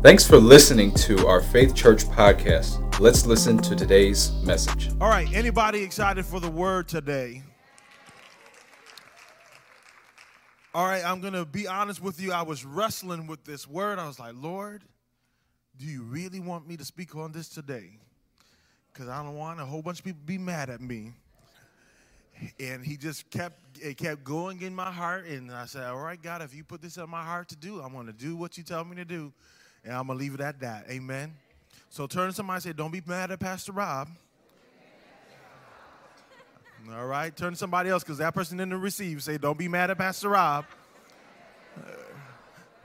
Thanks for listening to our Faith Church podcast. Let's listen to today's message. All right, anybody excited for the word today? All right, I'm going to be honest with you. I was wrestling with this word. I was like, Lord, do you really want me to speak on this today? Because I don't want a whole bunch of people be mad at me. And he just kept it kept going in my heart, and I said, "All right, God, if you put this in my heart to do, I'm going to do what you tell me to do." And I'm going to leave it at that. Amen. So turn to somebody say, Don't be mad at Pastor Rob. All right. Turn to somebody else because that person didn't receive. Say, Don't be mad at Pastor Rob.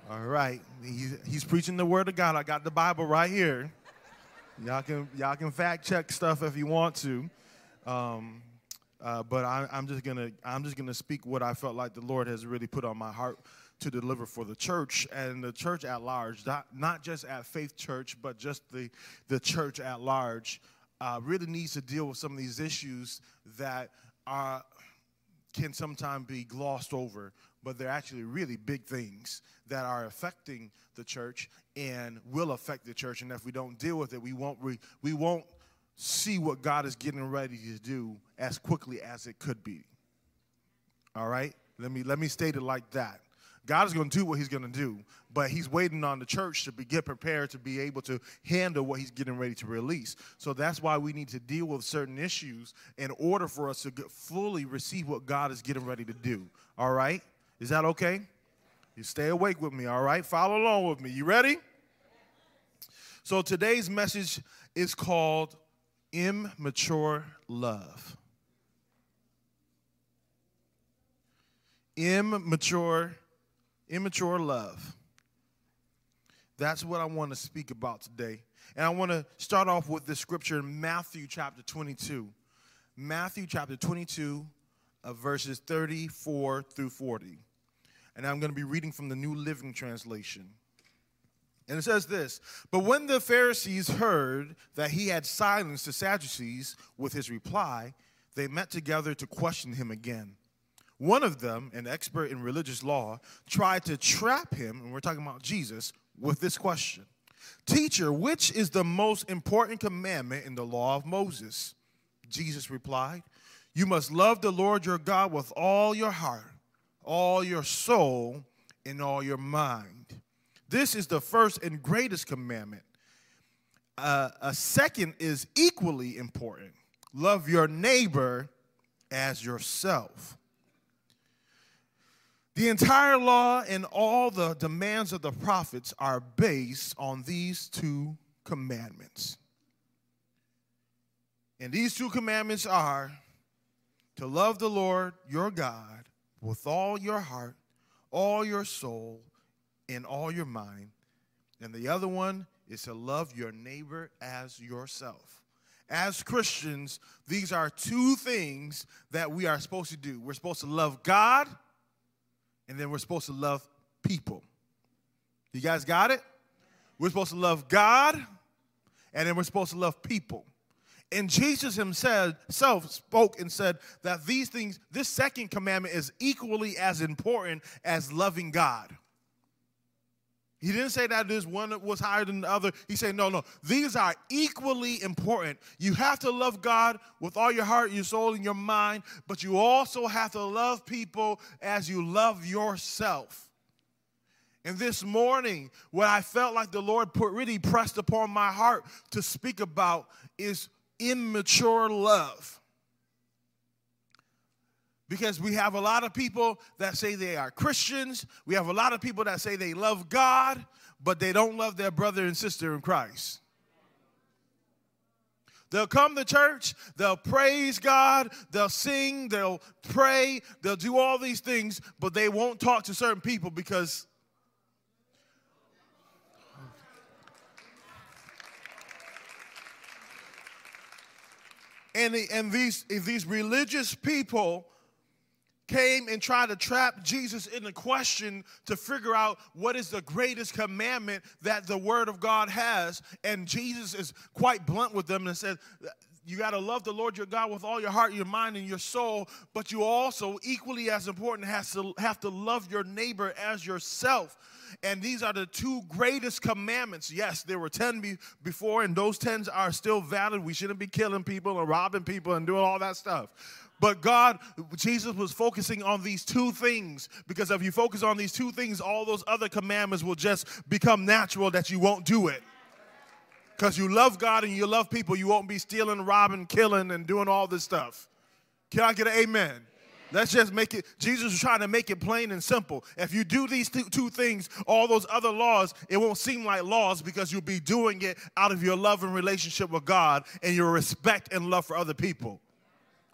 All right. He's, he's preaching the word of God. I got the Bible right here. Y'all can, y'all can fact check stuff if you want to. Um, uh, but I, I'm just gonna I'm just gonna speak what I felt like the Lord has really put on my heart to deliver for the church and the church at large, not, not just at Faith Church, but just the, the church at large, uh, really needs to deal with some of these issues that are, can sometimes be glossed over, but they're actually really big things that are affecting the church and will affect the church. And if we don't deal with it, we won't, re, we won't see what God is getting ready to do as quickly as it could be. All right? Let me, let me state it like that. God is going to do what he's going to do, but he's waiting on the church to be, get prepared to be able to handle what he's getting ready to release. So that's why we need to deal with certain issues in order for us to fully receive what God is getting ready to do. All right? Is that okay? You stay awake with me, all right? Follow along with me. You ready? So today's message is called Immature Love. Immature immature love. That's what I want to speak about today. And I want to start off with the scripture in Matthew chapter 22. Matthew chapter 22, uh, verses 34 through 40. And I'm going to be reading from the New Living Translation. And it says this But when the Pharisees heard that he had silenced the Sadducees with his reply, they met together to question him again. One of them, an expert in religious law, tried to trap him, and we're talking about Jesus, with this question Teacher, which is the most important commandment in the law of Moses? Jesus replied, You must love the Lord your God with all your heart, all your soul, and all your mind. This is the first and greatest commandment. Uh, a second is equally important love your neighbor as yourself. The entire law and all the demands of the prophets are based on these two commandments. And these two commandments are to love the Lord your God with all your heart, all your soul, and all your mind. And the other one is to love your neighbor as yourself. As Christians, these are two things that we are supposed to do. We're supposed to love God and then we're supposed to love people. You guys got it? We're supposed to love God, and then we're supposed to love people. And Jesus himself spoke and said that these things, this second commandment is equally as important as loving God. He didn't say that this one was higher than the other. He said, no, no, these are equally important. You have to love God with all your heart, your soul, and your mind, but you also have to love people as you love yourself. And this morning, what I felt like the Lord put really pressed upon my heart to speak about is immature love. Because we have a lot of people that say they are Christians. We have a lot of people that say they love God, but they don't love their brother and sister in Christ. They'll come to church, they'll praise God, they'll sing, they'll pray, they'll do all these things, but they won't talk to certain people because and, and these, these religious people came and tried to trap Jesus in the question to figure out what is the greatest commandment that the Word of God has. And Jesus is quite blunt with them and said, you got to love the Lord your God with all your heart, your mind, and your soul. But you also, equally as important, has to have to love your neighbor as yourself. And these are the two greatest commandments. Yes, there were 10 be- before, and those 10 are still valid. We shouldn't be killing people and robbing people and doing all that stuff. But God, Jesus was focusing on these two things because if you focus on these two things, all those other commandments will just become natural that you won't do it. Because you love God and you love people, you won't be stealing, robbing, killing, and doing all this stuff. Can I get an amen? Let's just make it, Jesus is trying to make it plain and simple. If you do these two, two, things, all those other laws, it won't seem like laws because you'll be doing it out of your love and relationship with God and your respect and love for other people.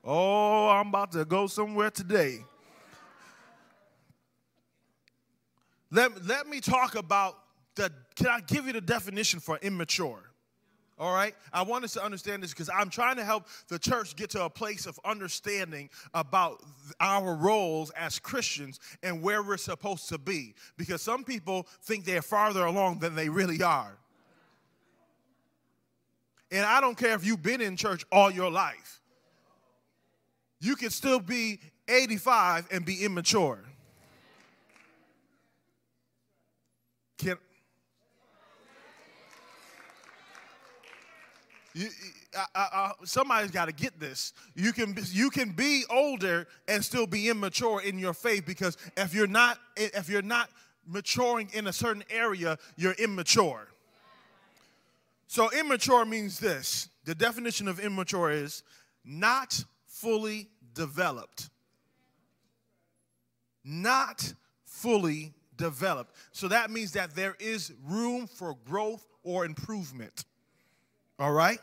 Oh, I'm about to go somewhere today. Let, let me talk about the, can I give you the definition for immature? All right? I want us to understand this because I'm trying to help the church get to a place of understanding about our roles as Christians and where we're supposed to be. Because some people think they're farther along than they really are. And I don't care if you've been in church all your life, you can still be 85 and be immature. Can, You, I, I, somebody's got to get this. You can you can be older and still be immature in your faith because if you're not if you're not maturing in a certain area, you're immature. So immature means this. The definition of immature is not fully developed. Not fully developed. So that means that there is room for growth or improvement. All right?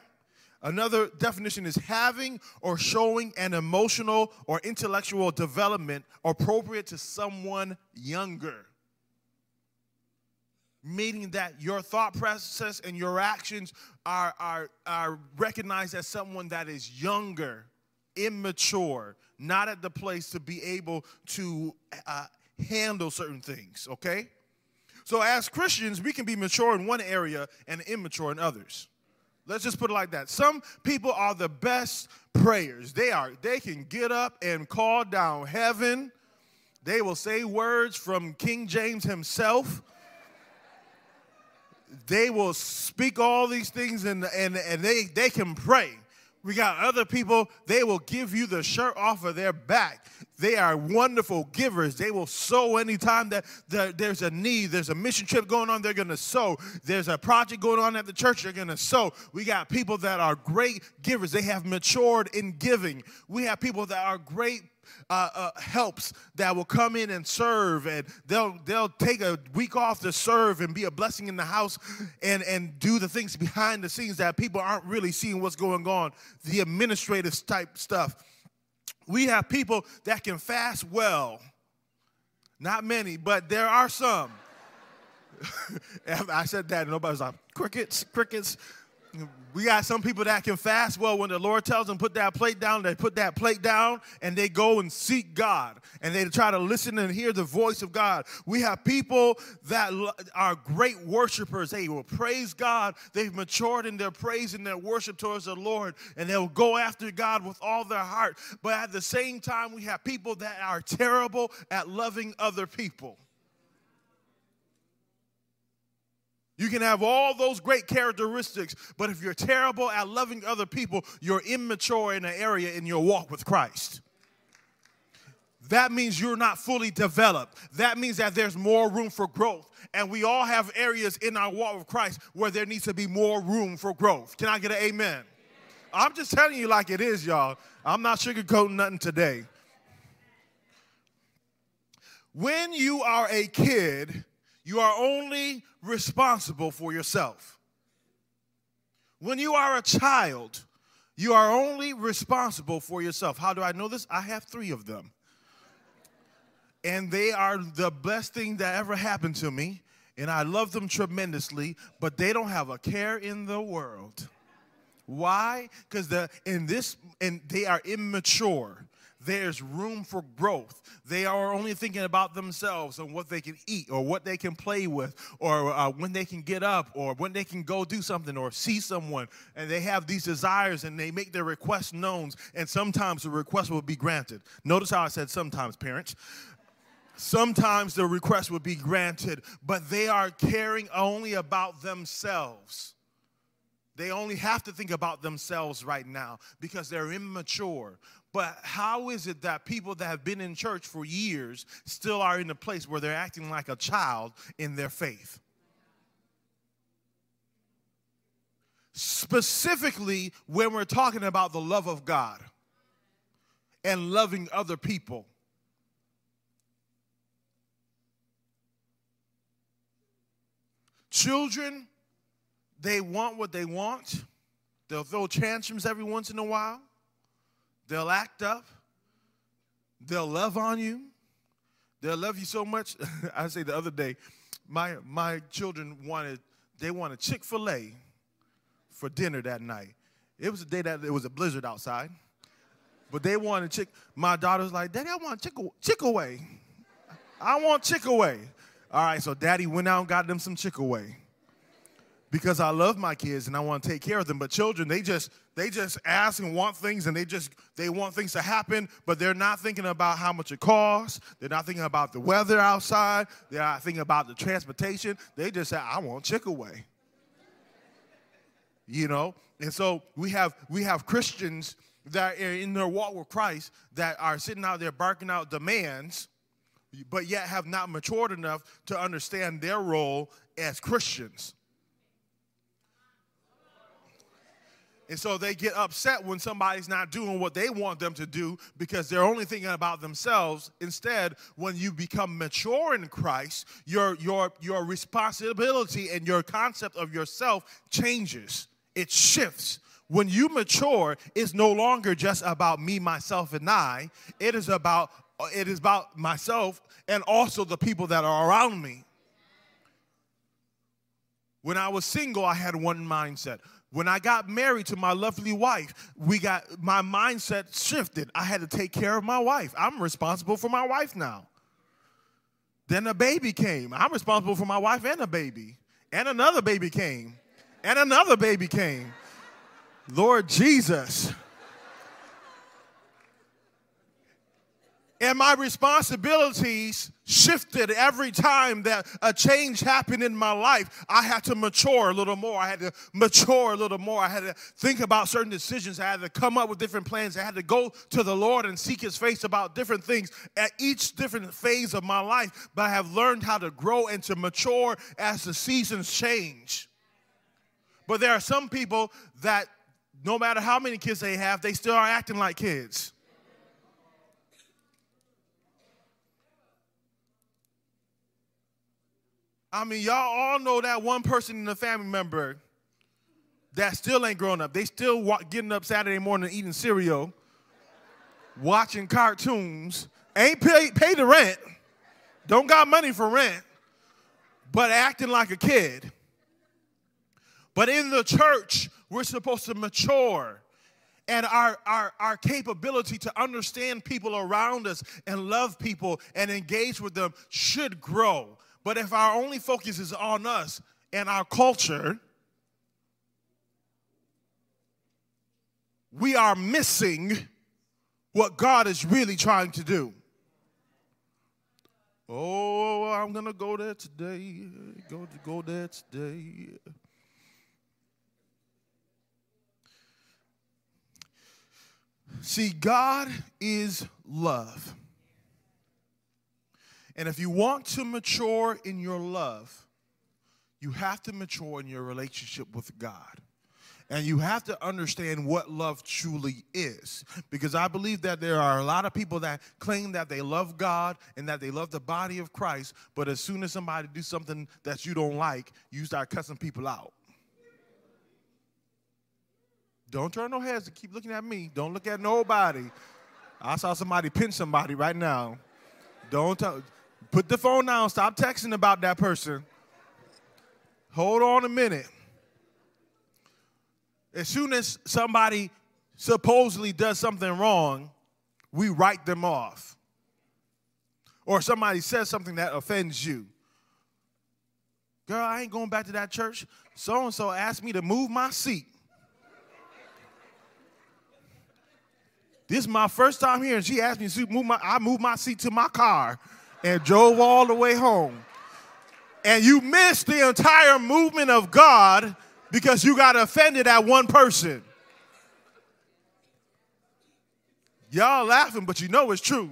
Another definition is having or showing an emotional or intellectual development appropriate to someone younger. Meaning that your thought process and your actions are, are, are recognized as someone that is younger, immature, not at the place to be able to uh, handle certain things, okay? So, as Christians, we can be mature in one area and immature in others. Let's just put it like that. Some people are the best prayers. They are they can get up and call down heaven. They will say words from King James himself. They will speak all these things and, and, and they, they can pray. We got other people, they will give you the shirt off of their back. They are wonderful givers. They will sow anytime that there's a need, there's a mission trip going on, they're going to sow. There's a project going on at the church, they're going to sow. We got people that are great givers. They have matured in giving. We have people that are great uh, uh, helps that will come in and serve, and they'll they'll take a week off to serve and be a blessing in the house, and and do the things behind the scenes that people aren't really seeing what's going on, the administrative type stuff. We have people that can fast well, not many, but there are some. I said that, and nobody's like crickets, crickets. We got some people that can fast well when the Lord tells them put that plate down, they put that plate down and they go and seek God and they try to listen and hear the voice of God. We have people that are great worshipers. They will praise God. They've matured in their praise and their worship towards the Lord and they'll go after God with all their heart. But at the same time, we have people that are terrible at loving other people. You can have all those great characteristics, but if you're terrible at loving other people, you're immature in an area in your walk with Christ. That means you're not fully developed. That means that there's more room for growth. And we all have areas in our walk with Christ where there needs to be more room for growth. Can I get an amen? I'm just telling you like it is, y'all. I'm not sugarcoating nothing today. When you are a kid, you are only responsible for yourself. When you are a child, you are only responsible for yourself. How do I know this? I have three of them. And they are the best thing that ever happened to me. And I love them tremendously, but they don't have a care in the world. Why? Because the in this and they are immature. There's room for growth. They are only thinking about themselves and what they can eat or what they can play with or uh, when they can get up or when they can go do something or see someone. And they have these desires and they make their requests known. And sometimes the request will be granted. Notice how I said sometimes, parents. Sometimes the request will be granted, but they are caring only about themselves. They only have to think about themselves right now because they're immature. But how is it that people that have been in church for years still are in a place where they're acting like a child in their faith? Specifically, when we're talking about the love of God and loving other people. Children they want what they want. They'll throw tantrums every once in a while. They'll act up. They'll love on you. They'll love you so much. I say the other day, my my children wanted they wanted Chick Fil A for dinner that night. It was a day that it was a blizzard outside, but they wanted chick. My daughter's like, Daddy, I want chick chick away. I want chick away. All right, so Daddy went out and got them some chick away because I love my kids and I want to take care of them. But children, they just they just ask and want things and they just they want things to happen, but they're not thinking about how much it costs. They're not thinking about the weather outside. They're not thinking about the transportation. They just say, I want chick away. You know? And so we have we have Christians that are in their walk with Christ that are sitting out there barking out demands, but yet have not matured enough to understand their role as Christians. And so they get upset when somebody's not doing what they want them to do because they're only thinking about themselves. Instead, when you become mature in Christ, your, your, your responsibility and your concept of yourself changes, it shifts. When you mature, it's no longer just about me, myself, and I. It is about it is about myself and also the people that are around me. When I was single, I had one mindset. When I got married to my lovely wife, we got my mindset shifted. I had to take care of my wife. I'm responsible for my wife now. Then a baby came. I'm responsible for my wife and a baby. And another baby came. And another baby came. Lord Jesus. And my responsibilities shifted every time that a change happened in my life. I had to mature a little more. I had to mature a little more. I had to think about certain decisions. I had to come up with different plans. I had to go to the Lord and seek His face about different things at each different phase of my life. But I have learned how to grow and to mature as the seasons change. But there are some people that no matter how many kids they have, they still are acting like kids. I mean, y'all all know that one person in the family member that still ain't grown up. They still getting up Saturday morning eating cereal, watching cartoons, ain't pay, pay the rent, don't got money for rent, but acting like a kid. But in the church, we're supposed to mature and our, our, our capability to understand people around us and love people and engage with them should grow. But if our only focus is on us and our culture, we are missing what God is really trying to do. Oh, I'm gonna go there today. Go to go there today. See, God is love. And if you want to mature in your love, you have to mature in your relationship with God. And you have to understand what love truly is. Because I believe that there are a lot of people that claim that they love God and that they love the body of Christ, but as soon as somebody do something that you don't like, you start cussing people out. Don't turn no heads and keep looking at me. Don't look at nobody. I saw somebody pinch somebody right now. Don't. Put the phone down. Stop texting about that person. Hold on a minute. As soon as somebody supposedly does something wrong, we write them off. Or somebody says something that offends you. Girl, I ain't going back to that church. So and so asked me to move my seat. This is my first time here, and she asked me to move my. I moved my seat to my car, and drove all the way home. And you missed the entire movement of God because you got offended at one person. Y'all laughing, but you know it's true.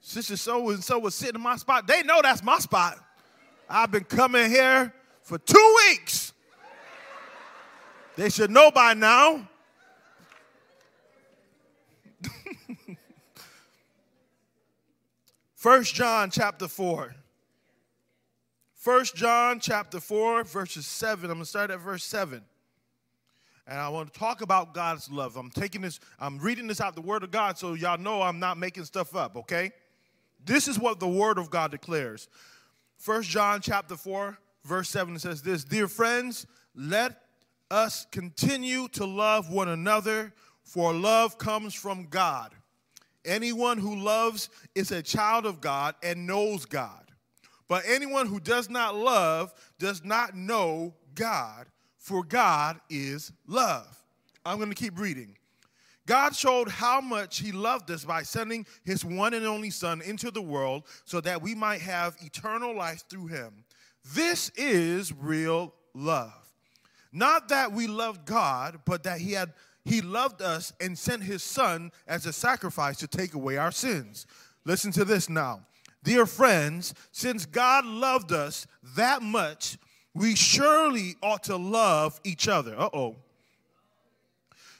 Sister so and so was sitting in my spot. They know that's my spot. I've been coming here for two weeks. They should know by now. First John chapter 4. First John chapter 4, verses 7. I'm going to start at verse 7. And I want to talk about God's love. I'm taking this, I'm reading this out the Word of God so y'all know I'm not making stuff up, okay? This is what the Word of God declares. First John chapter 4, verse 7 says this Dear friends, let us continue to love one another, for love comes from God. Anyone who loves is a child of God and knows God. But anyone who does not love does not know God, for God is love. I'm going to keep reading. God showed how much He loved us by sending His one and only Son into the world so that we might have eternal life through Him. This is real love. Not that we loved God, but that He had He loved us and sent His Son as a sacrifice to take away our sins. Listen to this now. Dear friends, since God loved us that much, we surely ought to love each other. Uh oh.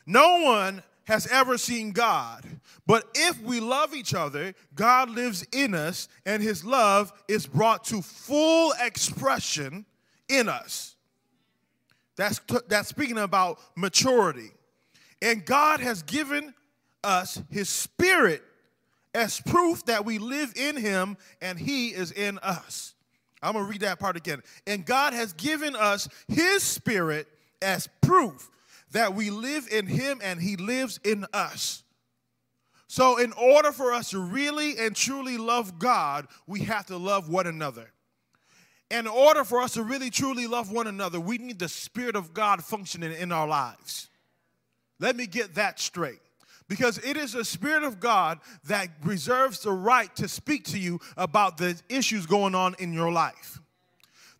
No one has ever seen God, but if we love each other, God lives in us, and his love is brought to full expression in us. That's, that's speaking about maturity. And God has given us his spirit as proof that we live in him and he is in us. I'm going to read that part again. And God has given us his spirit as proof that we live in him and he lives in us. So, in order for us to really and truly love God, we have to love one another. In order for us to really truly love one another, we need the Spirit of God functioning in our lives. Let me get that straight because it is the Spirit of God that reserves the right to speak to you about the issues going on in your life.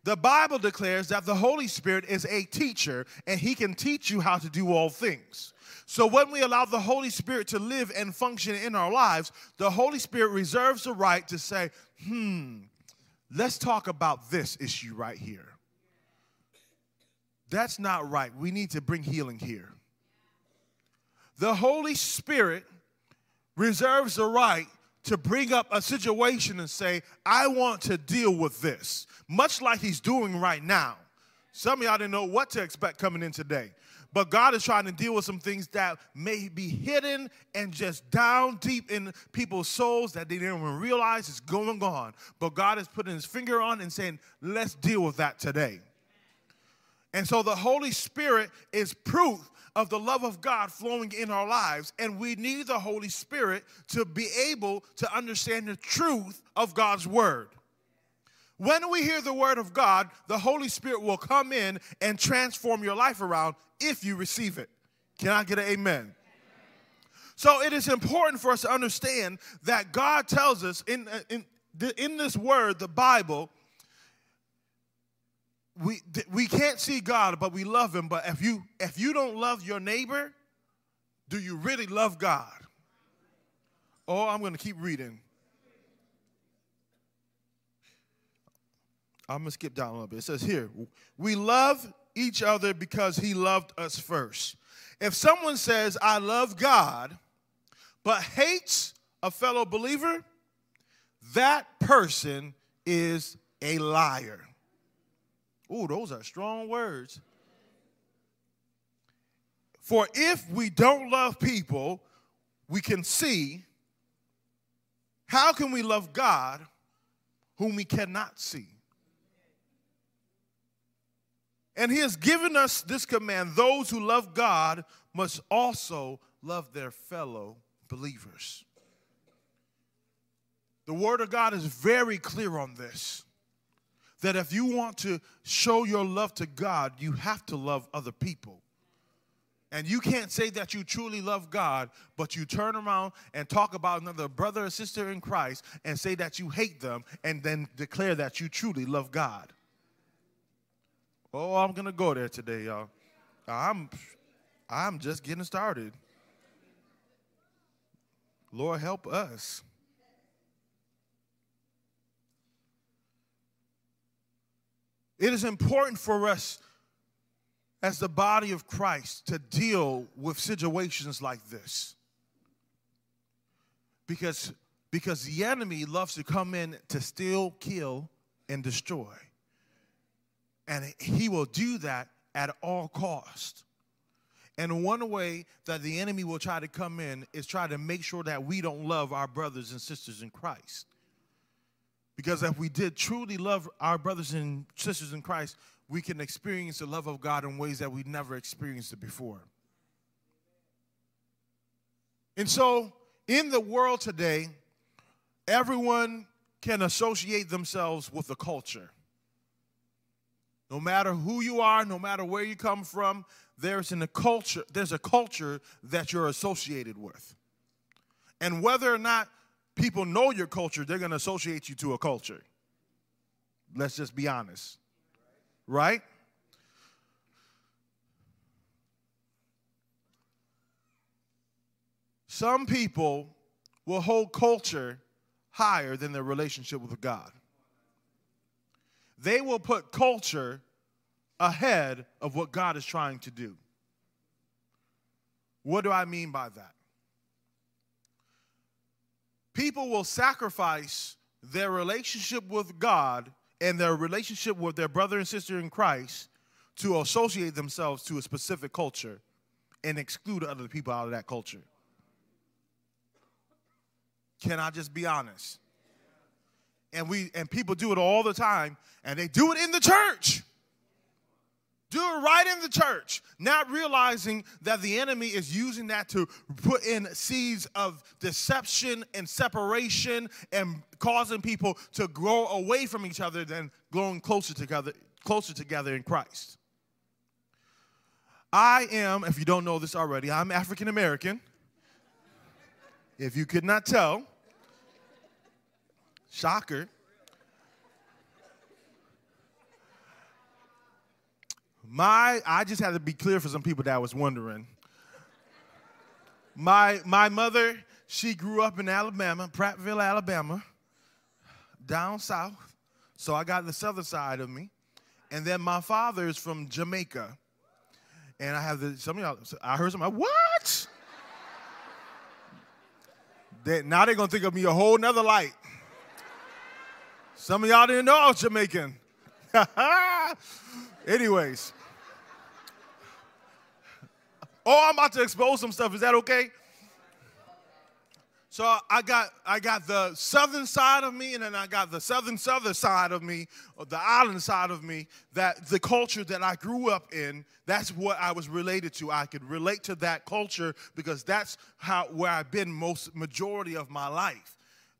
The Bible declares that the Holy Spirit is a teacher and he can teach you how to do all things. So, when we allow the Holy Spirit to live and function in our lives, the Holy Spirit reserves the right to say, hmm, let's talk about this issue right here. That's not right. We need to bring healing here the Holy Spirit reserves the right to bring up a situation and say, I want to deal with this, much like he's doing right now. Some of y'all didn't know what to expect coming in today. But God is trying to deal with some things that may be hidden and just down deep in people's souls that they didn't even realize is going on. But God is putting his finger on and saying, let's deal with that today. And so the Holy Spirit is proof of the love of God flowing in our lives, and we need the Holy Spirit to be able to understand the truth of God's Word. When we hear the Word of God, the Holy Spirit will come in and transform your life around if you receive it. Can I get an amen? So it is important for us to understand that God tells us in, in, in this word, the Bible, we we can't see God, but we love him. But if you if you don't love your neighbor, do you really love God? Oh, I'm going to keep reading. I'm going to skip down a little bit. It says here, we love each other because he loved us first. If someone says, I love God, but hates a fellow believer, that person is a liar. Ooh, those are strong words. For if we don't love people, we can see how can we love God whom we cannot see? And he has given us this command those who love God must also love their fellow believers. The Word of God is very clear on this that if you want to show your love to God, you have to love other people. And you can't say that you truly love God, but you turn around and talk about another brother or sister in Christ and say that you hate them and then declare that you truly love God. Oh, I'm going to go there today, y'all. I'm I'm just getting started. Lord help us. It is important for us as the body of Christ to deal with situations like this. Because, because the enemy loves to come in to steal, kill, and destroy. And he will do that at all cost. And one way that the enemy will try to come in is try to make sure that we don't love our brothers and sisters in Christ. Because if we did truly love our brothers and sisters in Christ, we can experience the love of God in ways that we never experienced it before. And so, in the world today, everyone can associate themselves with a culture. No matter who you are, no matter where you come from, there's in a culture, there's a culture that you're associated with. And whether or not people know your culture, they're going to associate you to a culture. Let's just be honest. Right? Some people will hold culture higher than their relationship with God. They will put culture ahead of what God is trying to do. What do I mean by that? People will sacrifice their relationship with God and their relationship with their brother and sister in Christ to associate themselves to a specific culture and exclude other people out of that culture. Can I just be honest? And we and people do it all the time and they do it in the church. Do it right in the church, not realizing that the enemy is using that to put in seeds of deception and separation and causing people to grow away from each other than growing closer together, closer together in Christ. I am, if you don't know this already, I'm African American. If you could not tell, shocker. My, I just had to be clear for some people that was wondering. My, my mother, she grew up in Alabama, Prattville, Alabama, down south. So I got the southern side of me. And then my father is from Jamaica. And I have the, some of y'all, I heard somebody, what? they, now they're gonna think of me a whole nother light. Some of y'all didn't know I was Jamaican. Anyways. Oh, I'm about to expose some stuff. Is that okay? So I got I got the southern side of me, and then I got the southern southern side of me, or the island side of me. That the culture that I grew up in, that's what I was related to. I could relate to that culture because that's how where I've been most majority of my life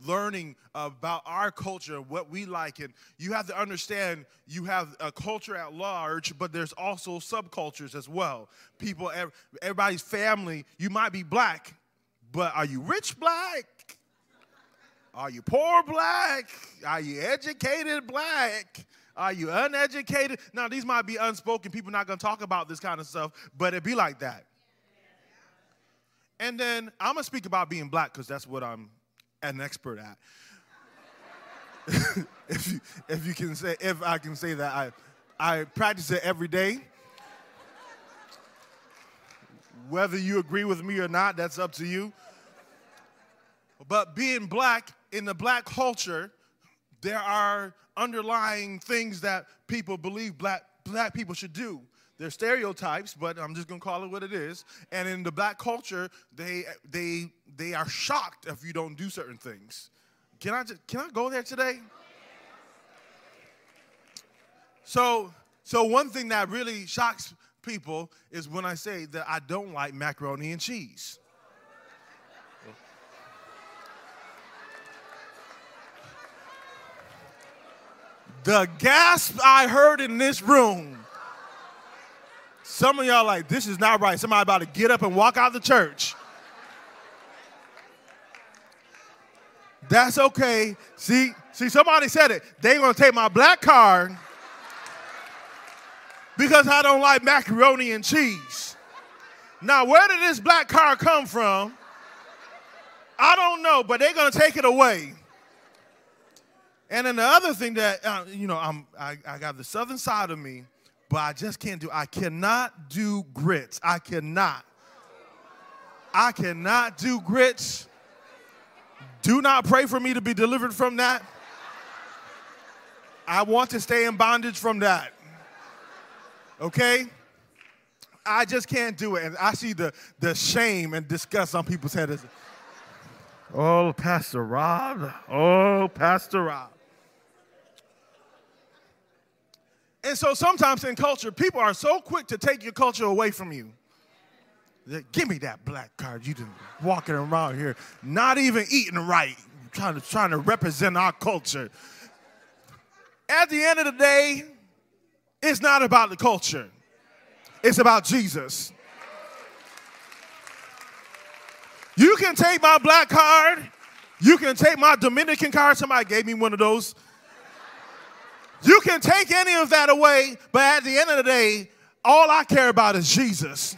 learning about our culture, what we like. And you have to understand you have a culture at large, but there's also subcultures as well. People, everybody's family, you might be black, but are you rich black? Are you poor black? Are you educated black? Are you uneducated? Now, these might be unspoken. People not going to talk about this kind of stuff, but it'd be like that. And then I'm going to speak about being black because that's what I'm an expert at. if you if you can say if I can say that I I practice it every day. Whether you agree with me or not, that's up to you. But being black in the black culture, there are underlying things that people believe black black people should do they're stereotypes, but I'm just gonna call it what it is. And in the black culture, they they they are shocked if you don't do certain things. Can I just, can I go there today? So so one thing that really shocks people is when I say that I don't like macaroni and cheese. the gasp I heard in this room some of y'all like, this is not right. Somebody about to get up and walk out of the church. That's okay. See, see, somebody said it. They gonna take my black card because I don't like macaroni and cheese. Now, where did this black card come from? I don't know, but they're gonna take it away. And then the other thing that uh, you know, I'm I, I got the southern side of me, but I just can't do. I cannot do grits. I cannot. I cannot do grits. Do not pray for me to be delivered from that. I want to stay in bondage from that. Okay? I just can't do it. And I see the, the shame and disgust on people's heads. Oh, Pastor Rob. Oh, Pastor Rob. And so sometimes in culture, people are so quick to take your culture away from you. Give me that black card. You just walking around here, not even eating right, trying to trying to represent our culture. At the end of the day, it's not about the culture. It's about Jesus. You can take my black card. You can take my Dominican card. Somebody gave me one of those. Can take any of that away, but at the end of the day, all I care about is Jesus.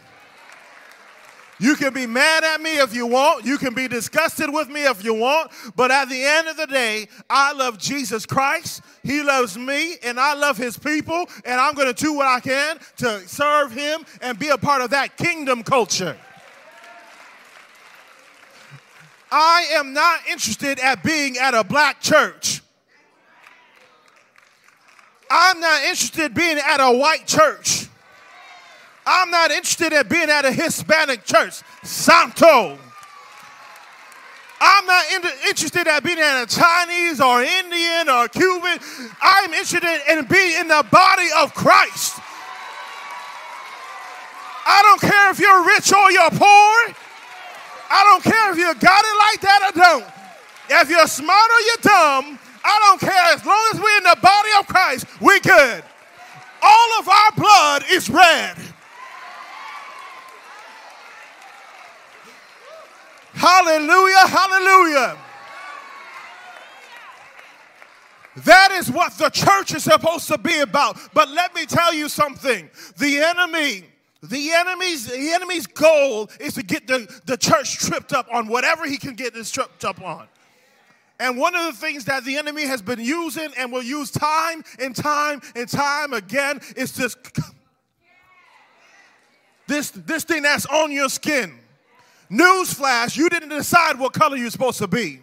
You can be mad at me if you want. You can be disgusted with me if you want. But at the end of the day, I love Jesus Christ. He loves me, and I love his people. And I'm going to do what I can to serve him and be a part of that kingdom culture. I am not interested at being at a black church. I'm not interested in being at a white church. I'm not interested in being at a Hispanic church. Santo. I'm not in- interested in being at a Chinese or Indian or Cuban. I'm interested in being in the body of Christ. I don't care if you're rich or you're poor. I don't care if you got it like that or don't. If you're smart or you're dumb, I don't care. As long as we're in the body of Christ, we're good. All of our blood is red. Hallelujah, hallelujah. That is what the church is supposed to be about. But let me tell you something. The enemy, the enemy's, the enemy's goal is to get the, the church tripped up on whatever he can get this tripped up on. And one of the things that the enemy has been using and will use time and time and time again is this this, this thing that's on your skin. Newsflash, you didn't decide what color you're supposed to be.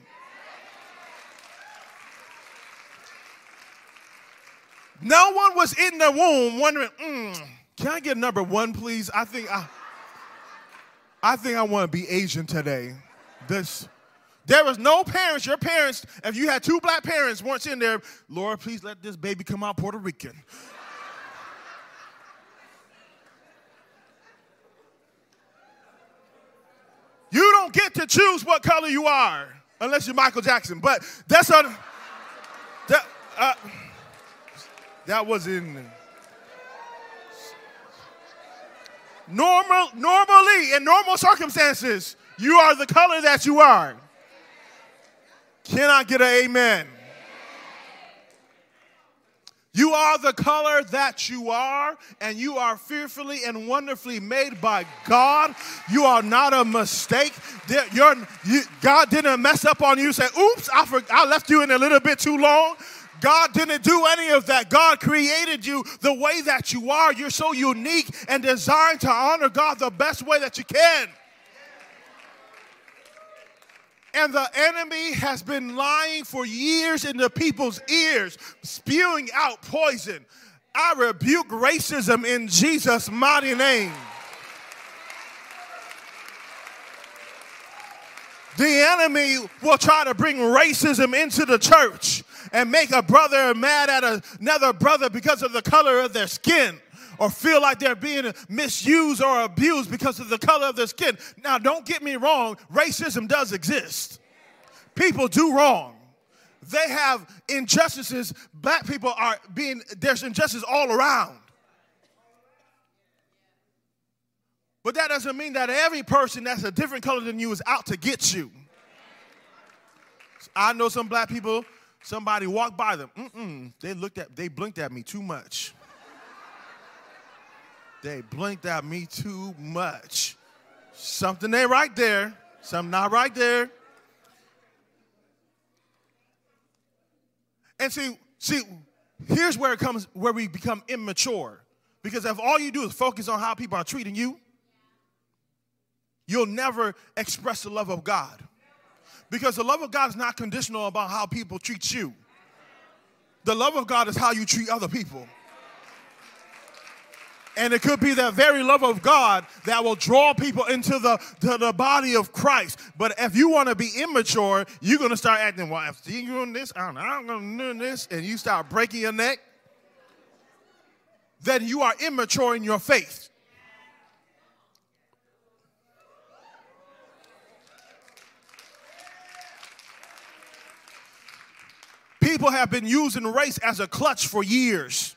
No one was in the womb wondering, mm, can I get number one, please? I think I, I think I want to be Asian today. This, there was no parents. Your parents, if you had two black parents, weren't in there. Lord, please let this baby come out Puerto Rican. You don't get to choose what color you are unless you're Michael Jackson. But that's a that uh, that was in normal. Normally, in normal circumstances, you are the color that you are. Can I get an amen? You are the color that you are, and you are fearfully and wonderfully made by God. You are not a mistake. You're, you, God didn't mess up on you. Say, "Oops, I, for, I left you in a little bit too long." God didn't do any of that. God created you the way that you are. You're so unique and designed to honor God the best way that you can. And the enemy has been lying for years in the people's ears, spewing out poison. I rebuke racism in Jesus' mighty name. The enemy will try to bring racism into the church and make a brother mad at another brother because of the color of their skin or feel like they're being misused or abused because of the color of their skin. Now, don't get me wrong, racism does exist. People do wrong. they have injustices. Black people are being, there's injustice all around. But that doesn't mean that every person that's a different color than you is out to get you. I know some black people, somebody walked by them. Mm-mm, they looked at, they blinked at me too much. They blinked at me too much. Something ain't right there. Something not right there. And see, see, here's where it comes, where we become immature. Because if all you do is focus on how people are treating you, you'll never express the love of God. Because the love of God is not conditional about how people treat you. The love of God is how you treat other people. And it could be that very love of God that will draw people into the, to the body of Christ. But if you want to be immature, you're going to start acting, well, if you're doing this, I'm, I'm going to do this, and you start breaking your neck, then you are immature in your faith. People have been using race as a clutch for years.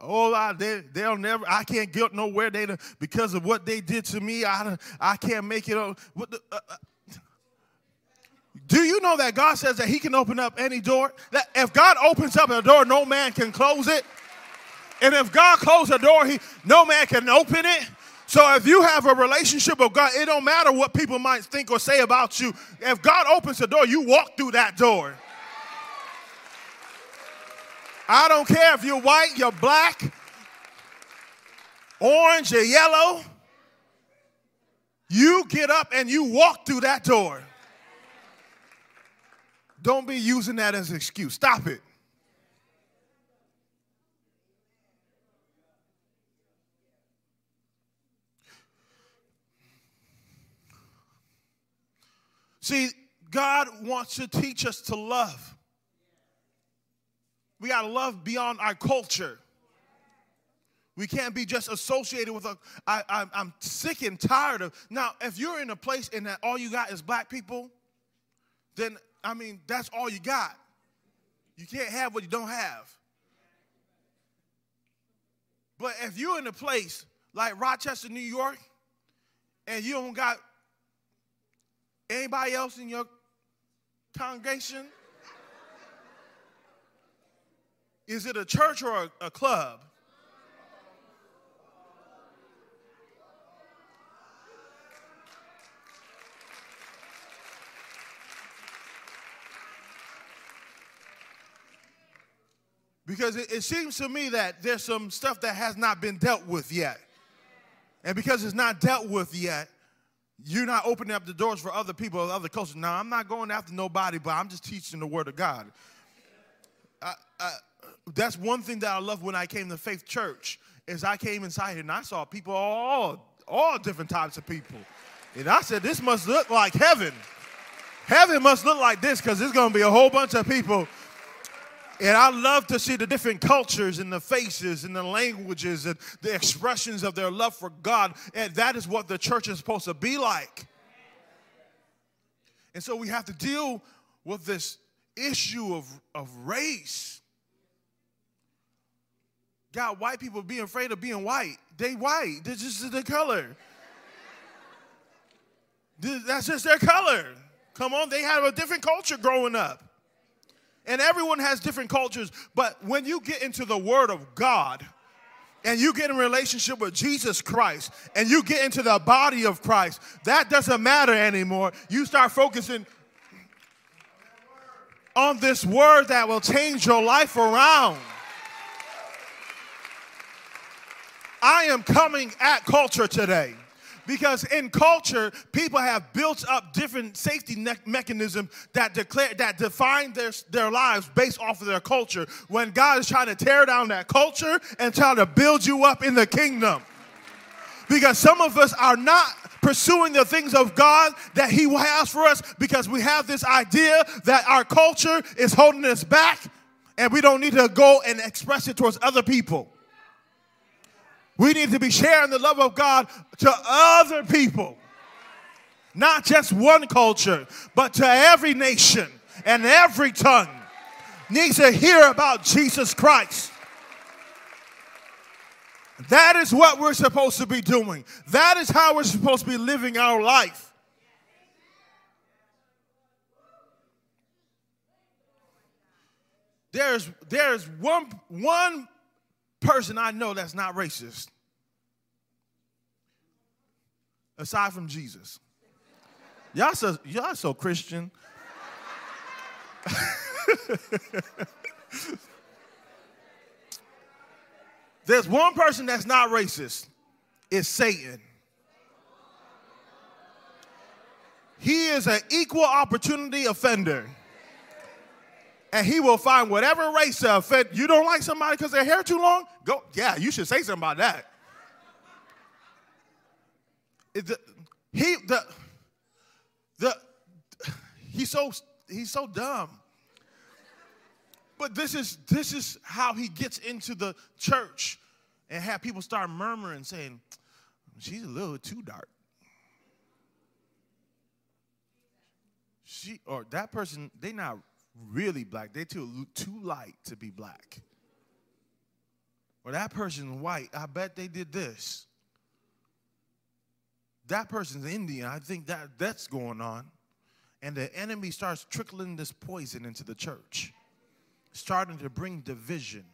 Oh, I, they, they'll never, I can't get nowhere they, because of what they did to me. I, I can't make it. What the, uh, uh. Do you know that God says that He can open up any door? That if God opens up a door, no man can close it. And if God closes a door, he, no man can open it. So if you have a relationship with God, it don't matter what people might think or say about you. If God opens the door, you walk through that door. I don't care if you're white, you're black, orange, or yellow. You get up and you walk through that door. Don't be using that as an excuse. Stop it. See, God wants to teach us to love. We got to love beyond our culture. We can't be just associated with a. I, I, I'm sick and tired of. Now, if you're in a place and that all you got is black people, then, I mean, that's all you got. You can't have what you don't have. But if you're in a place like Rochester, New York, and you don't got Anybody else in your congregation? Is it a church or a, a club? Because it, it, seems to me that there's some stuff that has not been dealt with yet. And because it's not dealt with yet, you're not opening up the doors for other people, of other cultures. Now, I'm not going after nobody, but I'm just teaching the word of God. I, I, that's one thing that I love when I came to Faith Church is I came inside here and I saw people all all different types of people. And I said, this must look like heaven. Heaven must look like this because there's going to be a whole bunch of people and I love to see the different cultures and the faces and the languages and the expressions of their love for God. And that is what the church is supposed to be like. And so we have to deal with this issue of, of race. Got white people being afraid of being white. They white. They're just the color. That's just their color. Come on, they have a different culture growing up. And everyone has different cultures, but when you get into the Word of God, and you get in relationship with Jesus Christ and you get into the body of Christ, that doesn't matter anymore. You start focusing on this word that will change your life around. I am coming at culture today. Because in culture, people have built up different safety ne- mechanisms that declare that define their, their lives based off of their culture. When God is trying to tear down that culture and trying to build you up in the kingdom. Because some of us are not pursuing the things of God that He has for us because we have this idea that our culture is holding us back and we don't need to go and express it towards other people. We need to be sharing the love of God to other people. not just one culture, but to every nation and every tongue needs to hear about Jesus Christ. That is what we're supposed to be doing. That is how we're supposed to be living our life. There's, there's one, one person I know that's not racist, aside from Jesus. Y'all so, y'all so Christian. There's one person that's not racist. It's Satan. He is an equal opportunity offender. And he will find whatever race to. You don't like somebody because their hair too long? Go, yeah, you should say something about that. The, he the the he's so he's so dumb. But this is this is how he gets into the church and have people start murmuring, saying, She's a little too dark. She or that person, they not really black. They too too light to be black. Or that person's white. I bet they did this. That person's Indian. I think that that's going on. And the enemy starts trickling this poison into the church starting to bring division,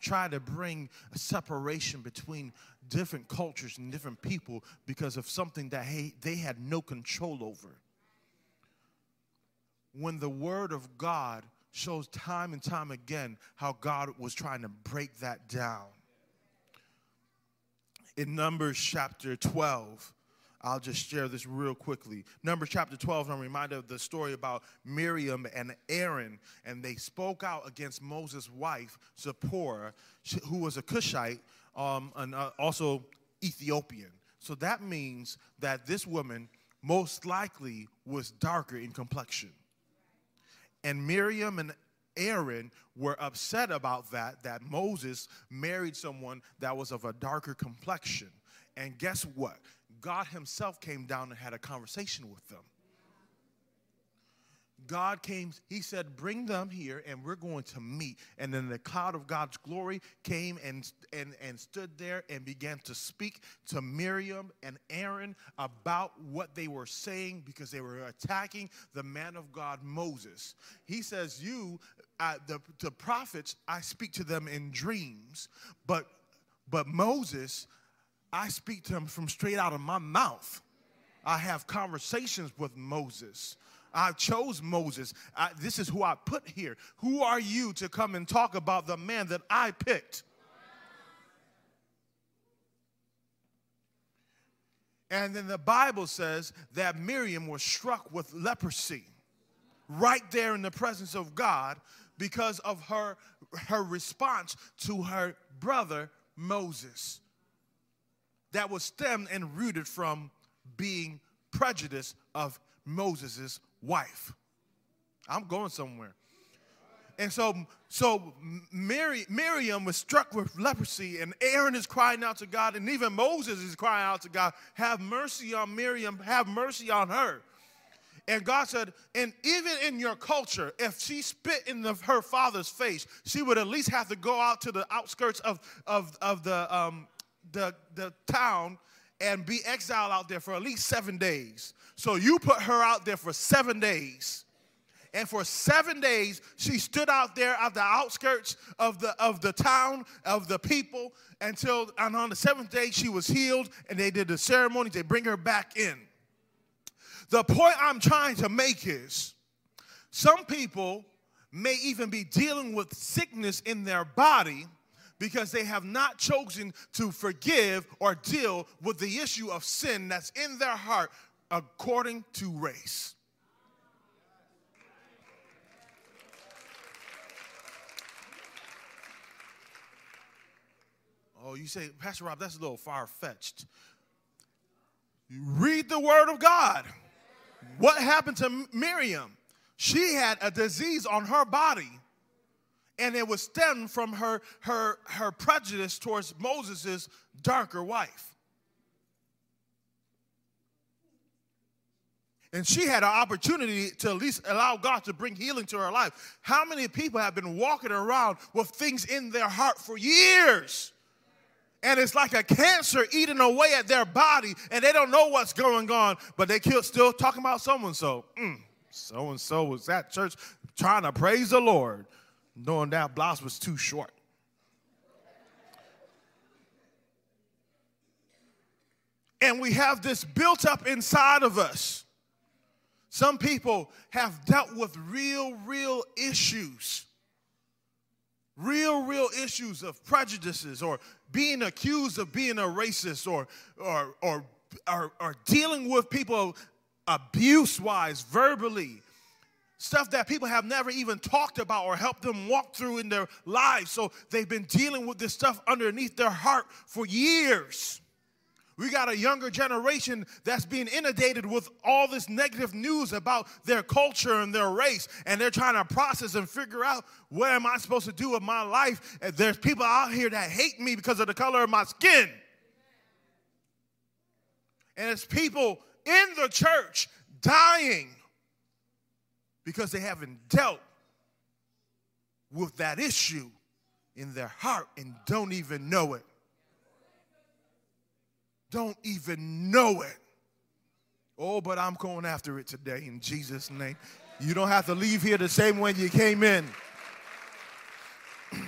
try to bring a separation between different cultures and different people because of something that hey, they had no control over. When the Word of God shows time and time again how God was trying to break that down. In Numbers chapter 12, I'll just share this real quickly. Numbers chapter 12, I'm reminded of the story about Miriam and Aaron, and they spoke out against Moses' wife, Zipporah, who was a Cushite um, and uh, also Ethiopian. So that means that this woman most likely was darker in complexion. And Miriam and Aaron were upset about that, that Moses married someone that was of a darker complexion. And guess what? God Himself came down and had a conversation with them. God came, He said, Bring them here and we're going to meet. And then the cloud of God's glory came and, and, and stood there and began to speak to Miriam and Aaron about what they were saying because they were attacking the man of God, Moses. He says, You, the, the prophets, I speak to them in dreams, but, but Moses, I speak to him from straight out of my mouth. I have conversations with Moses. I chose Moses. I, this is who I put here. Who are you to come and talk about the man that I picked? And then the Bible says that Miriam was struck with leprosy right there in the presence of God because of her, her response to her brother Moses that was stemmed and rooted from being prejudice of Moses' wife. I'm going somewhere. And so, so Mary, Miriam was struck with leprosy, and Aaron is crying out to God, and even Moses is crying out to God, Have mercy on Miriam, have mercy on her. And God said, and even in your culture, if she spit in the, her father's face, she would at least have to go out to the outskirts of, of, of the, um, the, the town and be exiled out there for at least seven days. So you put her out there for seven days. And for seven days, she stood out there at the outskirts of the, of the town, of the people, until, and on the seventh day, she was healed, and they did the ceremony. They bring her back in. The point I'm trying to make is some people may even be dealing with sickness in their body because they have not chosen to forgive or deal with the issue of sin that's in their heart according to race. Oh, you say, Pastor Rob, that's a little far fetched. Read the Word of God. What happened to Miriam? She had a disease on her body and it was stemmed from her, her, her prejudice towards Moses' darker wife. And she had an opportunity to at least allow God to bring healing to her life. How many people have been walking around with things in their heart for years? And it's like a cancer eating away at their body, and they don't know what's going on, but they still talking about so mm, and so. So and so was at church trying to praise the Lord, knowing that blouse was too short. And we have this built up inside of us some people have dealt with real, real issues. Real, real issues of prejudices or being accused of being a racist or, or, or, or, or dealing with people abuse wise, verbally, stuff that people have never even talked about or helped them walk through in their lives. So they've been dealing with this stuff underneath their heart for years. We got a younger generation that's being inundated with all this negative news about their culture and their race, and they're trying to process and figure out what am I supposed to do with my life. And there's people out here that hate me because of the color of my skin. And it's people in the church dying because they haven't dealt with that issue in their heart and don't even know it don't even know it. Oh, but I'm going after it today in Jesus' name. You don't have to leave here the same way you came in.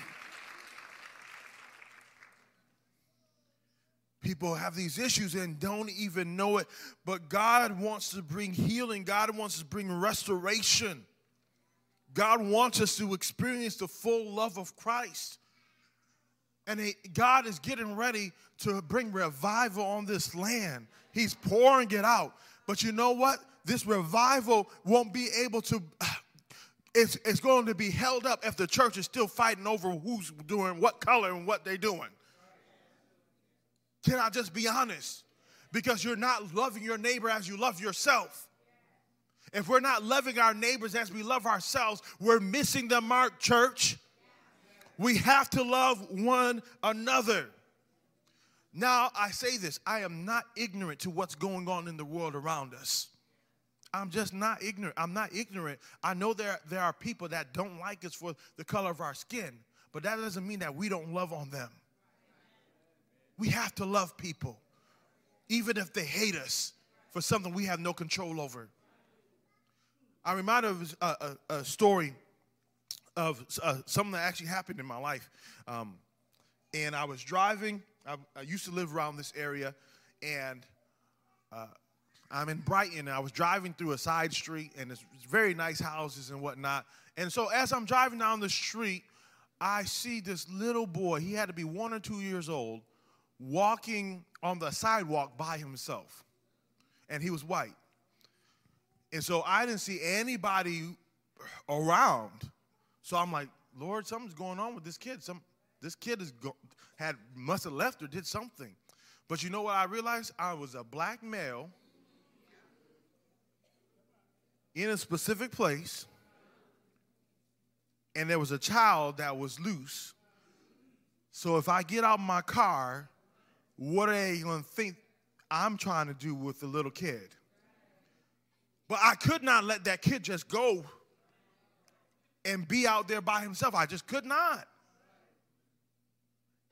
People have these issues and don't even know it, but God wants to bring healing. God wants to bring restoration. God wants us to experience the full love of Christ. And he, God is getting ready to bring revival on this land. He's pouring it out. But you know what? This revival won't be able to, it's, it's going to be held up if the church is still fighting over who's doing what color and what they're doing. Can I just be honest? Because you're not loving your neighbor as you love yourself. If we're not loving our neighbors as we love ourselves, we're missing the mark, church. We have to love one another. Now, I say this I am not ignorant to what's going on in the world around us. I'm just not ignorant. I'm not ignorant. I know there, there are people that don't like us for the color of our skin, but that doesn't mean that we don't love on them. We have to love people, even if they hate us for something we have no control over. I'm reminded of a, a, a story of uh, something that actually happened in my life. Um, and I was driving, I, I, used to live around this area, and uh, I'm in Brighton, and I was driving through a side street, and it's very nice houses and whatnot. And so as I'm driving down the street, I see this little boy, he had to be one or two years old, walking on the sidewalk by himself. And he was white. And so I didn't see anybody around. So I'm like, Lord, something's going on with this kid. Some this kid is go, had must have left or did something. But you know what I realized? I was a black male in a specific place, and there was a child that was loose. So if I get out of my car, what are they going to think I'm trying to do with the little kid? But I could not let that kid just go and be out there by himself. I just could not.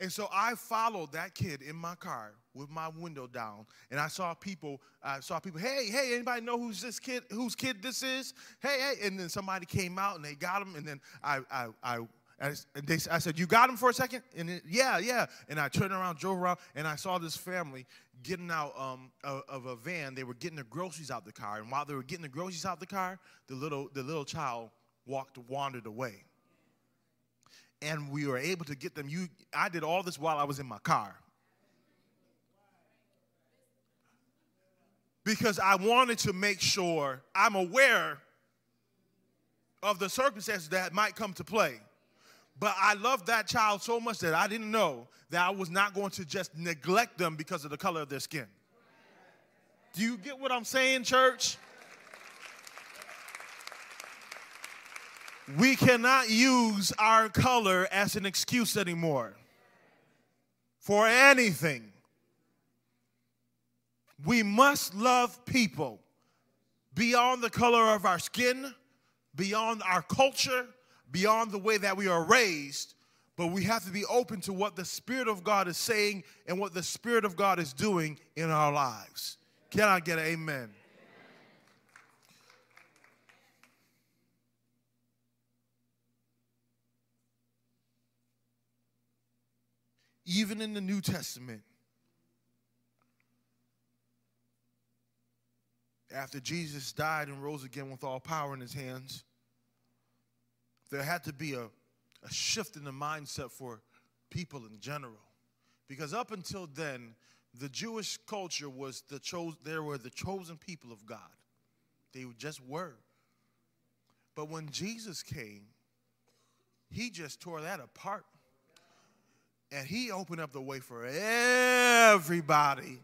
And so I followed that kid in my car with my window down, and I saw people. I saw people. Hey, hey, anybody know who's this kid? Whose kid this is? Hey, hey! And then somebody came out and they got him, and then I, I, I. They, I said, "You got him for a second? And it, yeah, yeah. And I turned around, drove around, and I saw this family getting out um, of, of a van. They were getting the groceries out of the car, and while they were getting the groceries out of the car, the little the little child walked, wandered away. And we were able to get them. You, I did all this while I was in my car. Because I wanted to make sure I'm aware of the circumstances that might come to play. But I loved that child so much that I didn't know that I was not going to just neglect them because of the color of their skin. Do you get what I'm saying, church? We cannot use our color as an excuse anymore for anything. We must love people beyond the color of our skin, beyond our culture, beyond the way that we are raised, but we have to be open to what the Spirit of God is saying and what the Spirit of God is doing in our lives. Can I get an amen? Even in the New Testament, after Jesus died and rose again with all power in his hands, there had to be a, a shift in the mindset for people in general. Because up until then, the Jewish culture was the chose they were the chosen people of God. They just were. But when Jesus came, he just tore that apart. And he opened up the way for everybody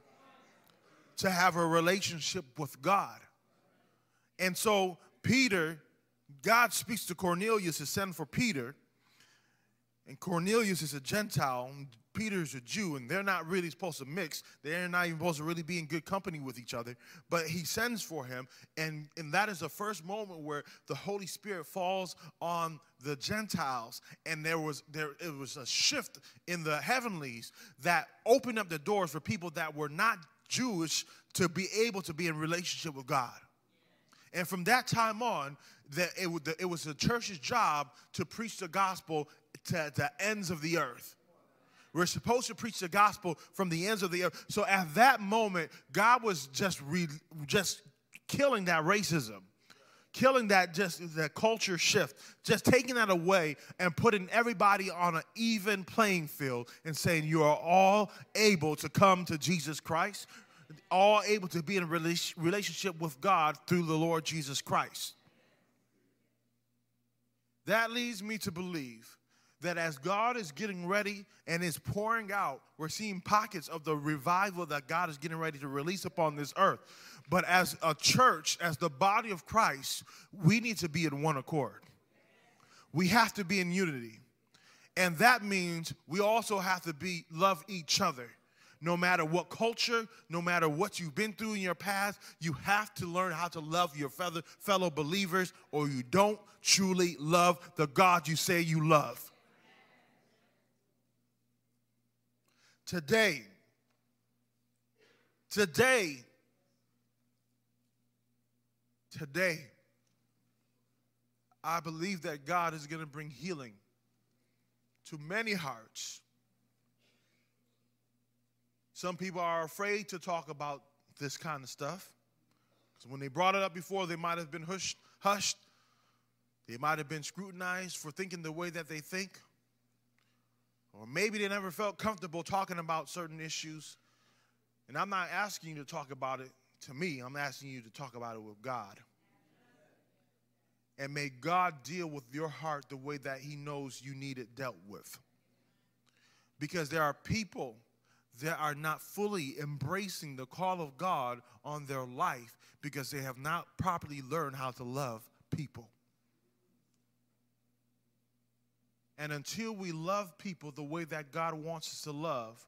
to have a relationship with God. And so Peter, God speaks to Cornelius to send for Peter. And Cornelius is a Gentile, and Peter's a Jew, and they're not really supposed to mix. They're not even supposed to really be in good company with each other. But he sends for him, and, and that is the first moment where the Holy Spirit falls on the Gentiles, and there was there it was a shift in the heavenlies that opened up the doors for people that were not Jewish to be able to be in relationship with God. And from that time on, that it, was the church's job to preach the gospel to the ends of the earth. We're supposed to preach the gospel from the ends of the earth. So at that moment, God was just re, just killing that racism, killing that just that culture shift, just taking that away and putting everybody on an even playing field and saying you are all able to come to Jesus Christ, all able to be in a relationship with God through the Lord Jesus Christ. That leads me to believe that as God is getting ready and is pouring out, we're seeing pockets of the revival that God is getting ready to release upon this earth. But as a church, as the body of Christ, we need to be in one accord. We have to be in unity. And that means we also have to be love each other. No matter what culture, no matter what you've been through in your past, you have to learn how to love your fellow, believers, or you don't truly love the God you say you love. Today, today, today, I believe that God is going to bring healing to many hearts. Some people are afraid to talk about this kind of stuff. Because when they brought it up before, they might have been hushed, hushed. They might have been scrutinized for thinking the way that they think. Or maybe they never felt comfortable talking about certain issues. And I'm not asking you to talk about it to me, I'm asking you to talk about it with God. And may God deal with your heart the way that He knows you need it dealt with. Because there are people that are not fully embracing the call of God on their life because they have not properly learned how to love people. And until we love people the way that God wants us to love,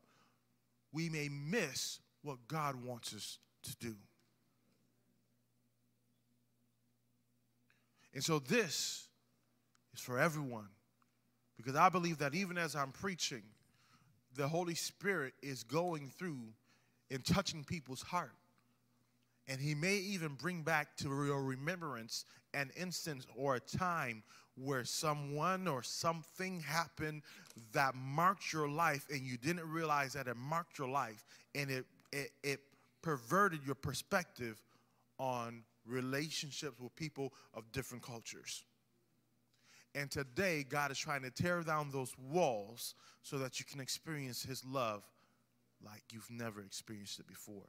we may miss what God wants us to do. And so this is for everyone. Because I believe that even as I'm preaching, the Holy Spirit is going through and touching people's heart. And He may even bring back to your remembrance an instance or a time where someone or something happened that marked your life and you didn't realize that it marked your life and it, it, it perverted your perspective on relationships with people of different cultures. And today, God is trying to tear down those walls so that you can experience His love like you've never experienced it before.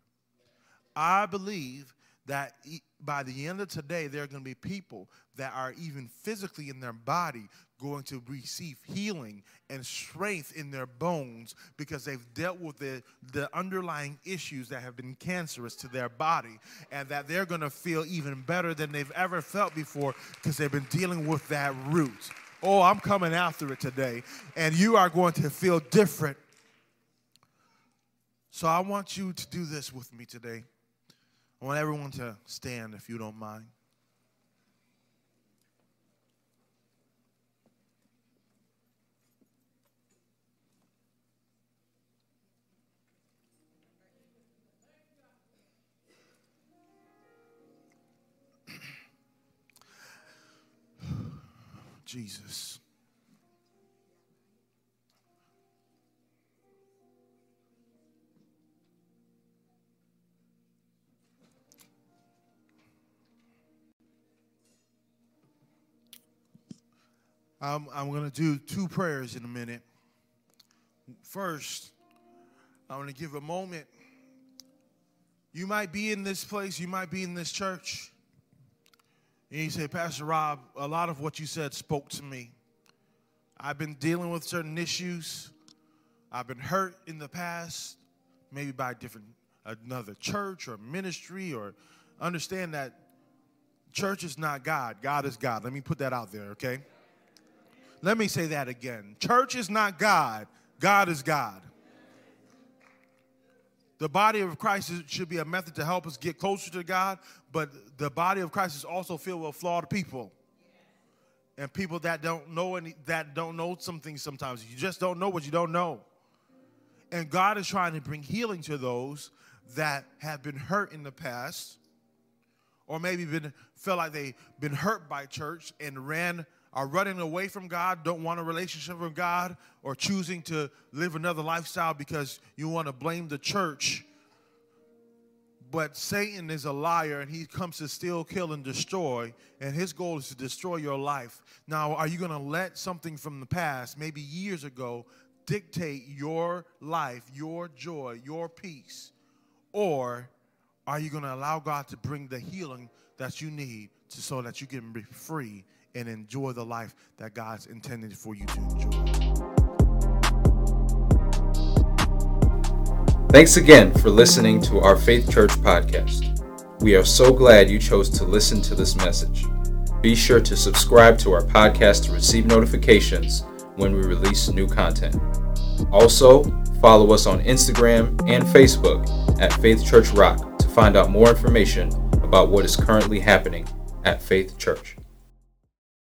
I believe that by the end of today, there are going to be people that are even physically in their body going to receive healing and strength in their bones because they've dealt with the, the underlying issues that have been cancerous to their body, and that they're going to feel even better than they've ever felt before because they've been dealing with that root. Oh, I'm coming after it today, and you are going to feel different. So I want you to do this with me today. I want everyone to stand if you don't mind. Jesus. I'm, I'm going to do two prayers in a minute. First, I want to give a moment. You might be in this place, you might be in this church, and you say, Pastor Rob, a lot of what you said spoke to me. I've been dealing with certain issues. I've been hurt in the past, maybe by a different another church or ministry, or understand that church is not God. God is God. Let me put that out there, okay? Let me say that again. Church is not God, God is God. The body of Christ should be a method to help us get closer to God, but the body of Christ is also filled with flawed people. And people that don't know any that don't know some things sometimes. You just don't know what you don't know. And God is trying to bring healing to those that have been hurt in the past, or maybe been felt like they've been hurt by church and ran are running away from God, don't want a relationship with God, or choosing to live another lifestyle because you want to blame the church. But Satan is a liar and he comes to steal, kill, and destroy. And his goal is to destroy your life. Now, are you going to let something from the past, maybe years ago, dictate your life, your joy, your peace? Or are you going to allow God to bring the healing that you need to, so that you can be free and enjoy the life that God's intended for you to enjoy. Thanks again for listening to our Faith Church podcast. We are so glad you chose to listen to this message. Be sure to subscribe to our podcast to receive notifications when we release new content. Also, follow us on Instagram and Facebook at Faith Church Rock to find out more information about what is currently happening at Faith Church.